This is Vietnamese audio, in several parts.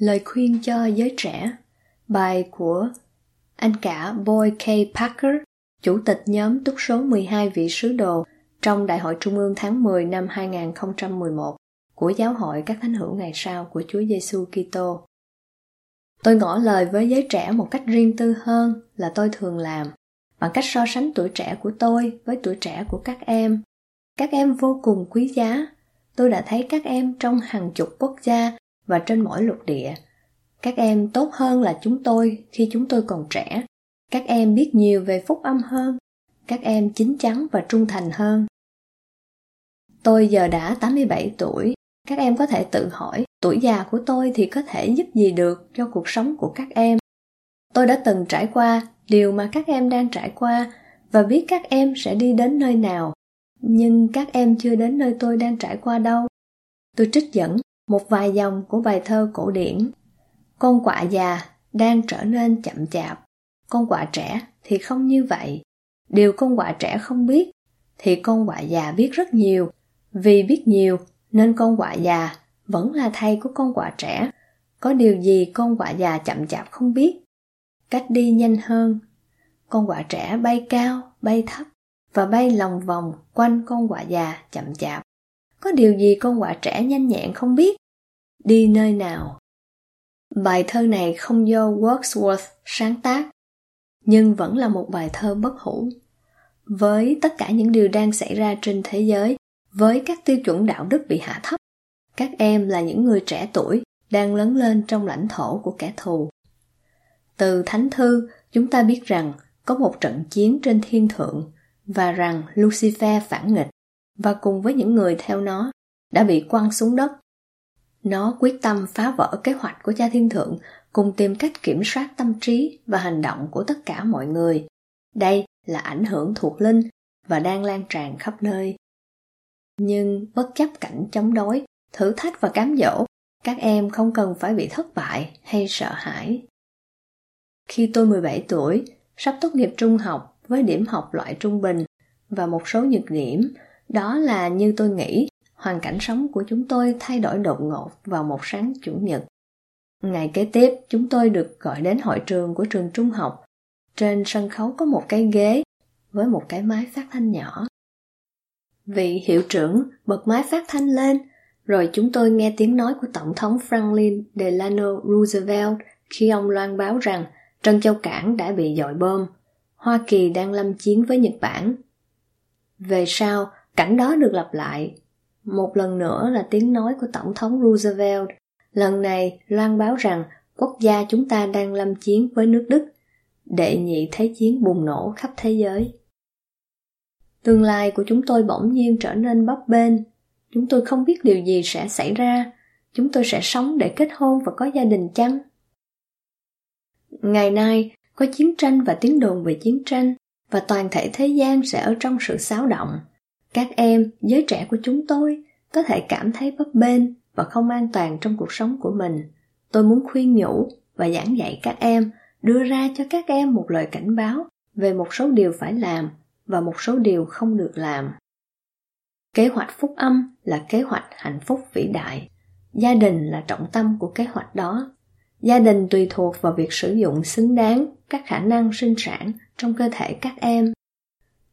Lời khuyên cho giới trẻ Bài của anh cả Boy K. Parker, chủ tịch nhóm túc số 12 vị sứ đồ trong Đại hội Trung ương tháng 10 năm 2011 của Giáo hội các thánh hữu ngày sau của Chúa Giêsu Kitô. Tôi ngỏ lời với giới trẻ một cách riêng tư hơn là tôi thường làm, bằng cách so sánh tuổi trẻ của tôi với tuổi trẻ của các em. Các em vô cùng quý giá. Tôi đã thấy các em trong hàng chục quốc gia và trên mỗi lục địa. Các em tốt hơn là chúng tôi khi chúng tôi còn trẻ. Các em biết nhiều về phúc âm hơn. Các em chín chắn và trung thành hơn. Tôi giờ đã 87 tuổi. Các em có thể tự hỏi, tuổi già của tôi thì có thể giúp gì được cho cuộc sống của các em. Tôi đã từng trải qua điều mà các em đang trải qua và biết các em sẽ đi đến nơi nào. Nhưng các em chưa đến nơi tôi đang trải qua đâu. Tôi trích dẫn một vài dòng của bài thơ cổ điển. Con quạ già đang trở nên chậm chạp, con quạ trẻ thì không như vậy. Điều con quạ trẻ không biết thì con quạ già biết rất nhiều. Vì biết nhiều nên con quạ già vẫn là thầy của con quạ trẻ. Có điều gì con quạ già chậm chạp không biết? Cách đi nhanh hơn. Con quạ trẻ bay cao, bay thấp và bay lòng vòng quanh con quạ già chậm chạp. Có điều gì con quạ trẻ nhanh nhẹn không biết? Đi nơi nào? Bài thơ này không do Wordsworth sáng tác, nhưng vẫn là một bài thơ bất hủ. Với tất cả những điều đang xảy ra trên thế giới, với các tiêu chuẩn đạo đức bị hạ thấp, các em là những người trẻ tuổi đang lớn lên trong lãnh thổ của kẻ thù. Từ Thánh Thư, chúng ta biết rằng có một trận chiến trên thiên thượng và rằng Lucifer phản nghịch và cùng với những người theo nó đã bị quăng xuống đất. Nó quyết tâm phá vỡ kế hoạch của cha thiên thượng cùng tìm cách kiểm soát tâm trí và hành động của tất cả mọi người. Đây là ảnh hưởng thuộc linh và đang lan tràn khắp nơi. Nhưng bất chấp cảnh chống đối, thử thách và cám dỗ, các em không cần phải bị thất bại hay sợ hãi. Khi tôi 17 tuổi, sắp tốt nghiệp trung học với điểm học loại trung bình và một số nhược điểm đó là như tôi nghĩ, hoàn cảnh sống của chúng tôi thay đổi đột ngột vào một sáng chủ nhật. Ngày kế tiếp, chúng tôi được gọi đến hội trường của trường trung học. Trên sân khấu có một cái ghế với một cái máy phát thanh nhỏ. Vị hiệu trưởng bật máy phát thanh lên, rồi chúng tôi nghe tiếng nói của Tổng thống Franklin Delano Roosevelt khi ông loan báo rằng Trân Châu Cảng đã bị dội bom. Hoa Kỳ đang lâm chiến với Nhật Bản. Về sau, Cảnh đó được lặp lại. Một lần nữa là tiếng nói của Tổng thống Roosevelt. Lần này loan báo rằng quốc gia chúng ta đang lâm chiến với nước Đức. Đệ nhị thế chiến bùng nổ khắp thế giới. Tương lai của chúng tôi bỗng nhiên trở nên bấp bênh. Chúng tôi không biết điều gì sẽ xảy ra. Chúng tôi sẽ sống để kết hôn và có gia đình chăng? Ngày nay, có chiến tranh và tiếng đồn về chiến tranh, và toàn thể thế gian sẽ ở trong sự xáo động. Các em, giới trẻ của chúng tôi, có thể cảm thấy bấp bênh và không an toàn trong cuộc sống của mình. Tôi muốn khuyên nhủ và giảng dạy các em, đưa ra cho các em một lời cảnh báo về một số điều phải làm và một số điều không được làm. Kế hoạch phúc âm là kế hoạch hạnh phúc vĩ đại. Gia đình là trọng tâm của kế hoạch đó. Gia đình tùy thuộc vào việc sử dụng xứng đáng các khả năng sinh sản trong cơ thể các em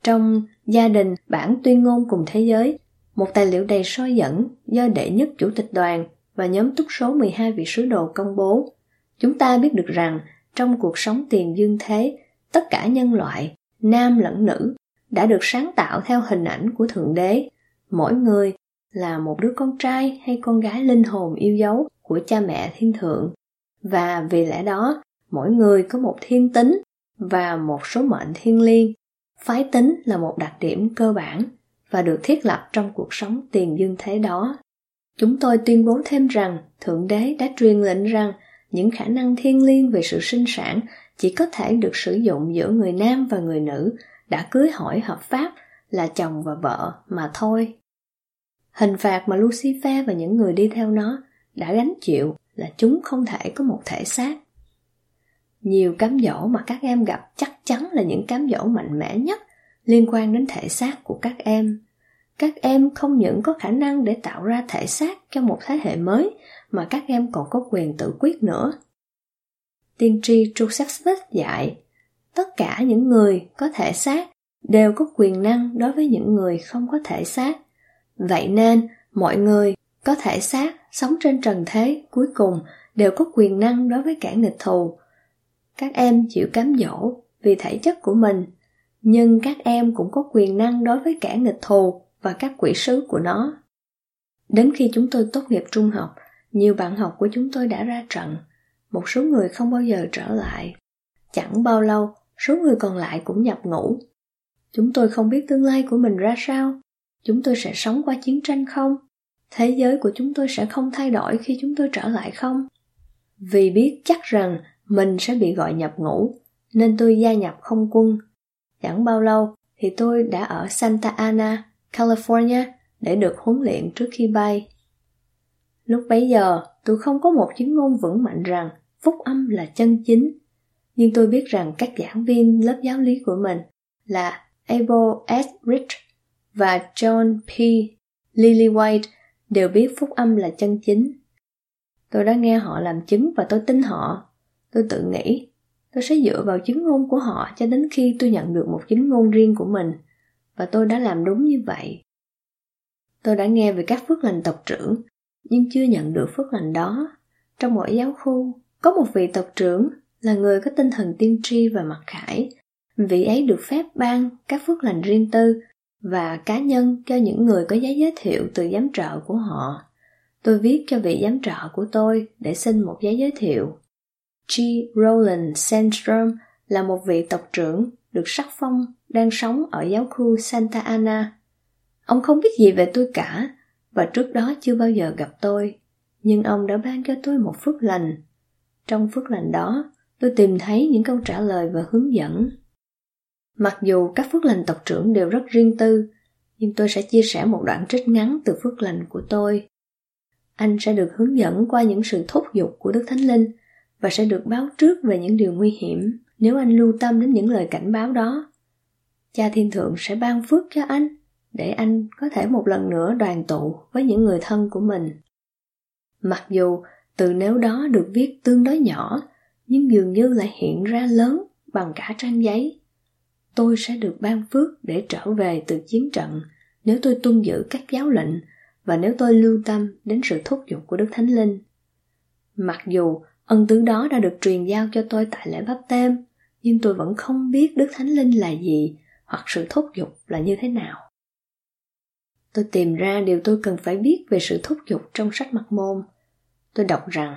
trong Gia đình bản tuyên ngôn cùng thế giới, một tài liệu đầy soi dẫn do đệ nhất chủ tịch đoàn và nhóm túc số 12 vị sứ đồ công bố, chúng ta biết được rằng trong cuộc sống tiền dương thế, tất cả nhân loại, nam lẫn nữ, đã được sáng tạo theo hình ảnh của Thượng Đế. Mỗi người là một đứa con trai hay con gái linh hồn yêu dấu của cha mẹ thiên thượng. Và vì lẽ đó, mỗi người có một thiên tính và một số mệnh thiên liêng phái tính là một đặc điểm cơ bản và được thiết lập trong cuộc sống tiền dương thế đó. Chúng tôi tuyên bố thêm rằng Thượng Đế đã truyền lệnh rằng những khả năng thiên liêng về sự sinh sản chỉ có thể được sử dụng giữa người nam và người nữ đã cưới hỏi hợp pháp là chồng và vợ mà thôi. Hình phạt mà Lucifer và những người đi theo nó đã gánh chịu là chúng không thể có một thể xác. Nhiều cám dỗ mà các em gặp chắc chắn là những cám dỗ mạnh mẽ nhất liên quan đến thể xác của các em. Các em không những có khả năng để tạo ra thể xác cho một thế hệ mới mà các em còn có quyền tự quyết nữa. Tiên tri Joseph Smith dạy, tất cả những người có thể xác đều có quyền năng đối với những người không có thể xác. Vậy nên, mọi người có thể xác sống trên trần thế cuối cùng đều có quyền năng đối với kẻ nghịch thù. Các em chịu cám dỗ vì thể chất của mình, nhưng các em cũng có quyền năng đối với cả nghịch thù và các quỷ sứ của nó. Đến khi chúng tôi tốt nghiệp trung học, nhiều bạn học của chúng tôi đã ra trận, một số người không bao giờ trở lại. Chẳng bao lâu, số người còn lại cũng nhập ngũ. Chúng tôi không biết tương lai của mình ra sao. Chúng tôi sẽ sống qua chiến tranh không? Thế giới của chúng tôi sẽ không thay đổi khi chúng tôi trở lại không? Vì biết chắc rằng mình sẽ bị gọi nhập ngũ, nên tôi gia nhập không quân. Chẳng bao lâu thì tôi đã ở Santa Ana, California để được huấn luyện trước khi bay. Lúc bấy giờ, tôi không có một chứng ngôn vững mạnh rằng phúc âm là chân chính. Nhưng tôi biết rằng các giảng viên lớp giáo lý của mình là Abel S. Rich và John P. Lillywhite đều biết phúc âm là chân chính. Tôi đã nghe họ làm chứng và tôi tin họ. Tôi tự nghĩ, tôi sẽ dựa vào chứng ngôn của họ cho đến khi tôi nhận được một chứng ngôn riêng của mình. Và tôi đã làm đúng như vậy. Tôi đã nghe về các phước lành tộc trưởng, nhưng chưa nhận được phước lành đó. Trong mỗi giáo khu, có một vị tộc trưởng là người có tinh thần tiên tri và mặc khải. Vị ấy được phép ban các phước lành riêng tư và cá nhân cho những người có giấy giới thiệu từ giám trợ của họ. Tôi viết cho vị giám trợ của tôi để xin một giấy giới thiệu. G. Roland Sandstrom là một vị tộc trưởng được sắc phong đang sống ở giáo khu Santa Ana. Ông không biết gì về tôi cả và trước đó chưa bao giờ gặp tôi, nhưng ông đã ban cho tôi một phước lành. Trong phước lành đó, tôi tìm thấy những câu trả lời và hướng dẫn. Mặc dù các phước lành tộc trưởng đều rất riêng tư, nhưng tôi sẽ chia sẻ một đoạn trích ngắn từ phước lành của tôi. Anh sẽ được hướng dẫn qua những sự thúc giục của Đức Thánh Linh và sẽ được báo trước về những điều nguy hiểm nếu anh lưu tâm đến những lời cảnh báo đó. Cha Thiên Thượng sẽ ban phước cho anh để anh có thể một lần nữa đoàn tụ với những người thân của mình. Mặc dù từ nếu đó được viết tương đối nhỏ, nhưng dường như lại hiện ra lớn bằng cả trang giấy tôi sẽ được ban phước để trở về từ chiến trận nếu tôi tuân giữ các giáo lệnh và nếu tôi lưu tâm đến sự thúc giục của Đức Thánh Linh. Mặc dù ân tứ đó đã được truyền giao cho tôi tại lễ bắp tem, nhưng tôi vẫn không biết Đức Thánh Linh là gì hoặc sự thúc giục là như thế nào. Tôi tìm ra điều tôi cần phải biết về sự thúc giục trong sách mặt môn. Tôi đọc rằng,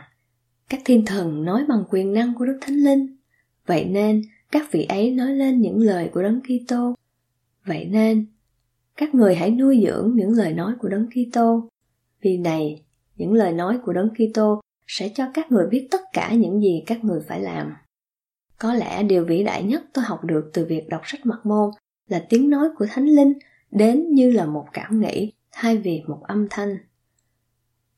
các thiên thần nói bằng quyền năng của Đức Thánh Linh. Vậy nên, các vị ấy nói lên những lời của Đấng Kitô. Vậy nên, các người hãy nuôi dưỡng những lời nói của Đấng Kitô. Vì này, những lời nói của Đấng Kitô sẽ cho các người biết tất cả những gì các người phải làm. Có lẽ điều vĩ đại nhất tôi học được từ việc đọc sách mặt môn là tiếng nói của Thánh Linh đến như là một cảm nghĩ thay vì một âm thanh.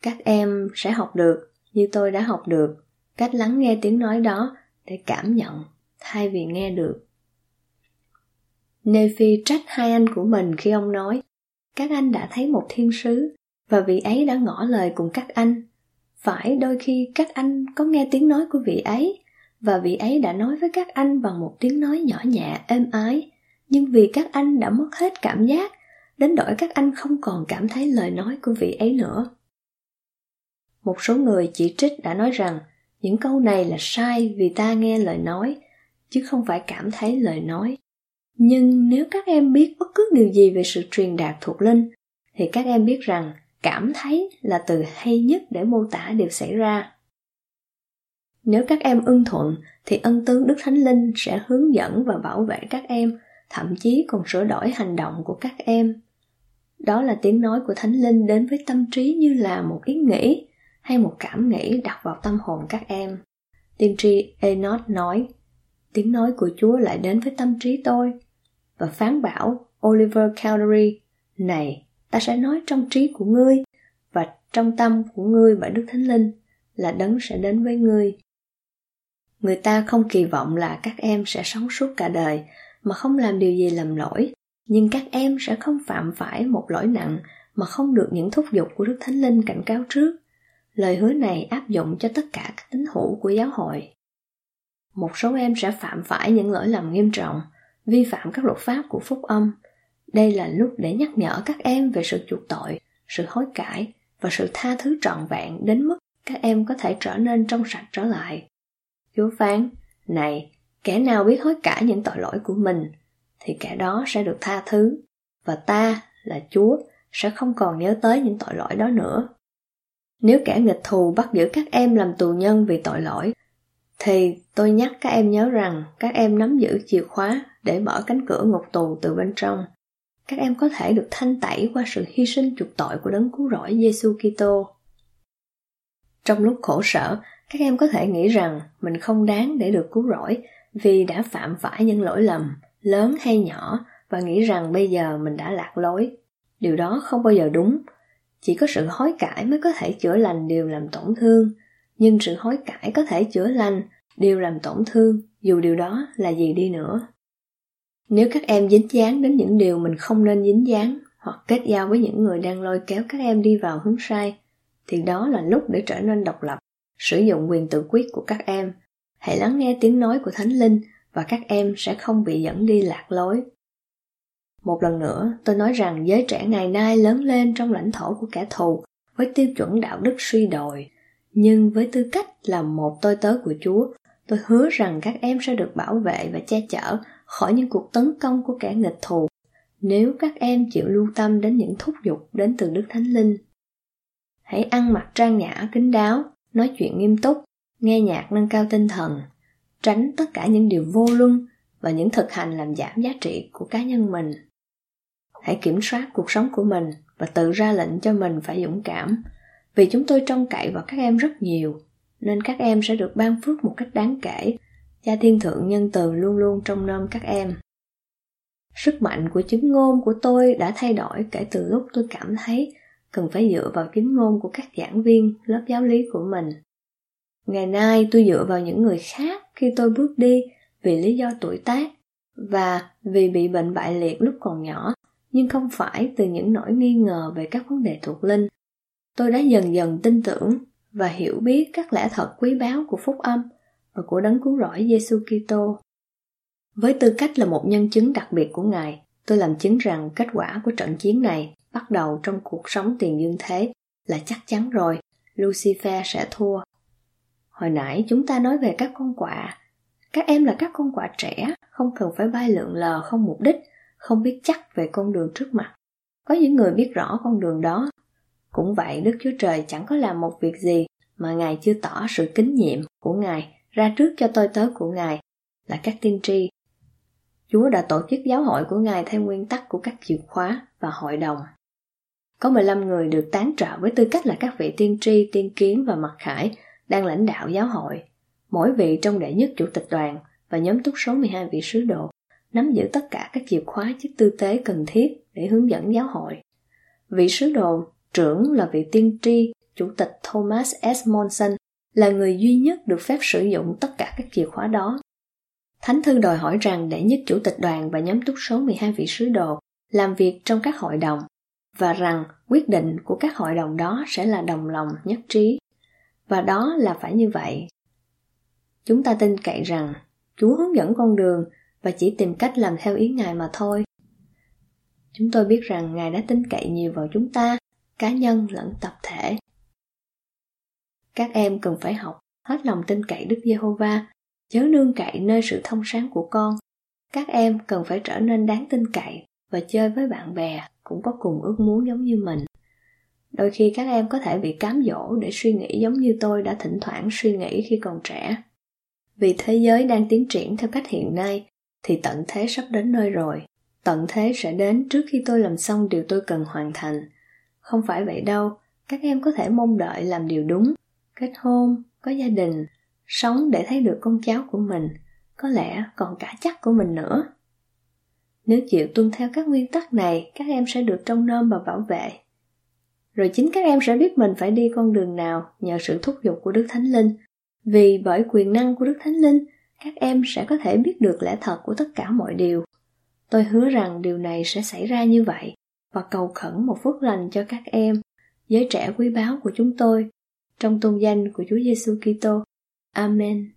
Các em sẽ học được như tôi đã học được, cách lắng nghe tiếng nói đó để cảm nhận thay vì nghe được. Nephi trách hai anh của mình khi ông nói, các anh đã thấy một thiên sứ và vị ấy đã ngỏ lời cùng các anh. Phải đôi khi các anh có nghe tiếng nói của vị ấy, và vị ấy đã nói với các anh bằng một tiếng nói nhỏ nhẹ, êm ái. Nhưng vì các anh đã mất hết cảm giác, đến đổi các anh không còn cảm thấy lời nói của vị ấy nữa. Một số người chỉ trích đã nói rằng, những câu này là sai vì ta nghe lời nói, chứ không phải cảm thấy lời nói. Nhưng nếu các em biết bất cứ điều gì về sự truyền đạt thuộc linh, thì các em biết rằng cảm thấy là từ hay nhất để mô tả điều xảy ra nếu các em ưng thuận thì ân tướng đức thánh linh sẽ hướng dẫn và bảo vệ các em thậm chí còn sửa đổi hành động của các em. Đó là tiếng nói của Thánh Linh đến với tâm trí như là một ý nghĩ hay một cảm nghĩ đặt vào tâm hồn các em. Tiên tri Enoch nói, tiếng nói của Chúa lại đến với tâm trí tôi và phán bảo Oliver Cowdery, này, ta sẽ nói trong trí của ngươi và trong tâm của ngươi bởi Đức Thánh Linh là đấng sẽ đến với ngươi. Người ta không kỳ vọng là các em sẽ sống suốt cả đời mà không làm điều gì lầm lỗi, nhưng các em sẽ không phạm phải một lỗi nặng mà không được những thúc giục của Đức Thánh Linh cảnh cáo trước. Lời hứa này áp dụng cho tất cả các tín hữu của giáo hội. Một số em sẽ phạm phải những lỗi lầm nghiêm trọng, vi phạm các luật pháp của phúc âm. Đây là lúc để nhắc nhở các em về sự chuộc tội, sự hối cải và sự tha thứ trọn vẹn đến mức các em có thể trở nên trong sạch trở lại. Chúa phán, này, kẻ nào biết hối cải những tội lỗi của mình, thì kẻ đó sẽ được tha thứ, và ta, là Chúa, sẽ không còn nhớ tới những tội lỗi đó nữa. Nếu kẻ nghịch thù bắt giữ các em làm tù nhân vì tội lỗi, thì tôi nhắc các em nhớ rằng các em nắm giữ chìa khóa để mở cánh cửa ngục tù từ bên trong. Các em có thể được thanh tẩy qua sự hy sinh chuộc tội của đấng cứu rỗi Giêsu Kitô. Trong lúc khổ sở, các em có thể nghĩ rằng mình không đáng để được cứu rỗi vì đã phạm phải những lỗi lầm, lớn hay nhỏ, và nghĩ rằng bây giờ mình đã lạc lối. Điều đó không bao giờ đúng. Chỉ có sự hối cải mới có thể chữa lành điều làm tổn thương, nhưng sự hối cải có thể chữa lành điều làm tổn thương, dù điều đó là gì đi nữa. Nếu các em dính dáng đến những điều mình không nên dính dáng, hoặc kết giao với những người đang lôi kéo các em đi vào hướng sai, thì đó là lúc để trở nên độc lập, sử dụng quyền tự quyết của các em. Hãy lắng nghe tiếng nói của Thánh Linh và các em sẽ không bị dẫn đi lạc lối. Một lần nữa, tôi nói rằng giới trẻ ngày nay lớn lên trong lãnh thổ của kẻ thù với tiêu chuẩn đạo đức suy đồi. Nhưng với tư cách là một tôi tớ của Chúa, tôi hứa rằng các em sẽ được bảo vệ và che chở khỏi những cuộc tấn công của kẻ nghịch thù nếu các em chịu lưu tâm đến những thúc giục đến từ Đức Thánh Linh. Hãy ăn mặc trang nhã, kín đáo, nói chuyện nghiêm túc, nghe nhạc nâng cao tinh thần, tránh tất cả những điều vô luân và những thực hành làm giảm giá trị của cá nhân mình. Hãy kiểm soát cuộc sống của mình và tự ra lệnh cho mình phải dũng cảm, vì chúng tôi trông cậy vào các em rất nhiều, nên các em sẽ được ban phước một cách đáng kể. Cha Thiên Thượng Nhân Từ luôn luôn trong nom các em. Sức mạnh của chứng ngôn của tôi đã thay đổi kể từ lúc tôi cảm thấy cần phải dựa vào chính ngôn của các giảng viên lớp giáo lý của mình. Ngày nay tôi dựa vào những người khác khi tôi bước đi vì lý do tuổi tác và vì bị bệnh bại liệt lúc còn nhỏ, nhưng không phải từ những nỗi nghi ngờ về các vấn đề thuộc linh. Tôi đã dần dần tin tưởng và hiểu biết các lẽ thật quý báu của phúc âm và của đấng cứu rỗi Giêsu Kitô. Với tư cách là một nhân chứng đặc biệt của Ngài, tôi làm chứng rằng kết quả của trận chiến này bắt đầu trong cuộc sống tiền dương thế là chắc chắn rồi, Lucifer sẽ thua. Hồi nãy chúng ta nói về các con quạ. Các em là các con quạ trẻ, không cần phải bay lượn lờ không mục đích, không biết chắc về con đường trước mặt. Có những người biết rõ con đường đó. Cũng vậy, Đức Chúa Trời chẳng có làm một việc gì mà Ngài chưa tỏ sự kính nhiệm của Ngài ra trước cho tôi tớ của Ngài là các tiên tri. Chúa đã tổ chức giáo hội của Ngài theo nguyên tắc của các chìa khóa và hội đồng. Có 15 người được tán trợ với tư cách là các vị tiên tri, tiên kiến và mặc khải đang lãnh đạo giáo hội. Mỗi vị trong đệ nhất chủ tịch đoàn và nhóm túc số 12 vị sứ đồ nắm giữ tất cả các chìa khóa chức tư tế cần thiết để hướng dẫn giáo hội. Vị sứ đồ trưởng là vị tiên tri, chủ tịch Thomas S. Monson là người duy nhất được phép sử dụng tất cả các chìa khóa đó. Thánh thư đòi hỏi rằng đệ nhất chủ tịch đoàn và nhóm túc số 12 vị sứ đồ làm việc trong các hội đồng, và rằng quyết định của các hội đồng đó sẽ là đồng lòng nhất trí. Và đó là phải như vậy. Chúng ta tin cậy rằng chúa hướng dẫn con đường và chỉ tìm cách làm theo ý ngài mà thôi. Chúng tôi biết rằng ngài đã tin cậy nhiều vào chúng ta, cá nhân lẫn tập thể các em cần phải học hết lòng tin cậy đức giê-hô-va chớ nương cậy nơi sự thông sáng của con các em cần phải trở nên đáng tin cậy và chơi với bạn bè cũng có cùng ước muốn giống như mình đôi khi các em có thể bị cám dỗ để suy nghĩ giống như tôi đã thỉnh thoảng suy nghĩ khi còn trẻ vì thế giới đang tiến triển theo cách hiện nay thì tận thế sắp đến nơi rồi. Tận thế sẽ đến trước khi tôi làm xong điều tôi cần hoàn thành. Không phải vậy đâu, các em có thể mong đợi làm điều đúng, kết hôn, có gia đình, sống để thấy được con cháu của mình, có lẽ còn cả chắc của mình nữa. Nếu chịu tuân theo các nguyên tắc này, các em sẽ được trông nom và bảo vệ. Rồi chính các em sẽ biết mình phải đi con đường nào nhờ sự thúc giục của Đức Thánh Linh. Vì bởi quyền năng của Đức Thánh Linh, các em sẽ có thể biết được lẽ thật của tất cả mọi điều. Tôi hứa rằng điều này sẽ xảy ra như vậy và cầu khẩn một phước lành cho các em, giới trẻ quý báu của chúng tôi, trong tôn danh của Chúa Giêsu Kitô. Amen.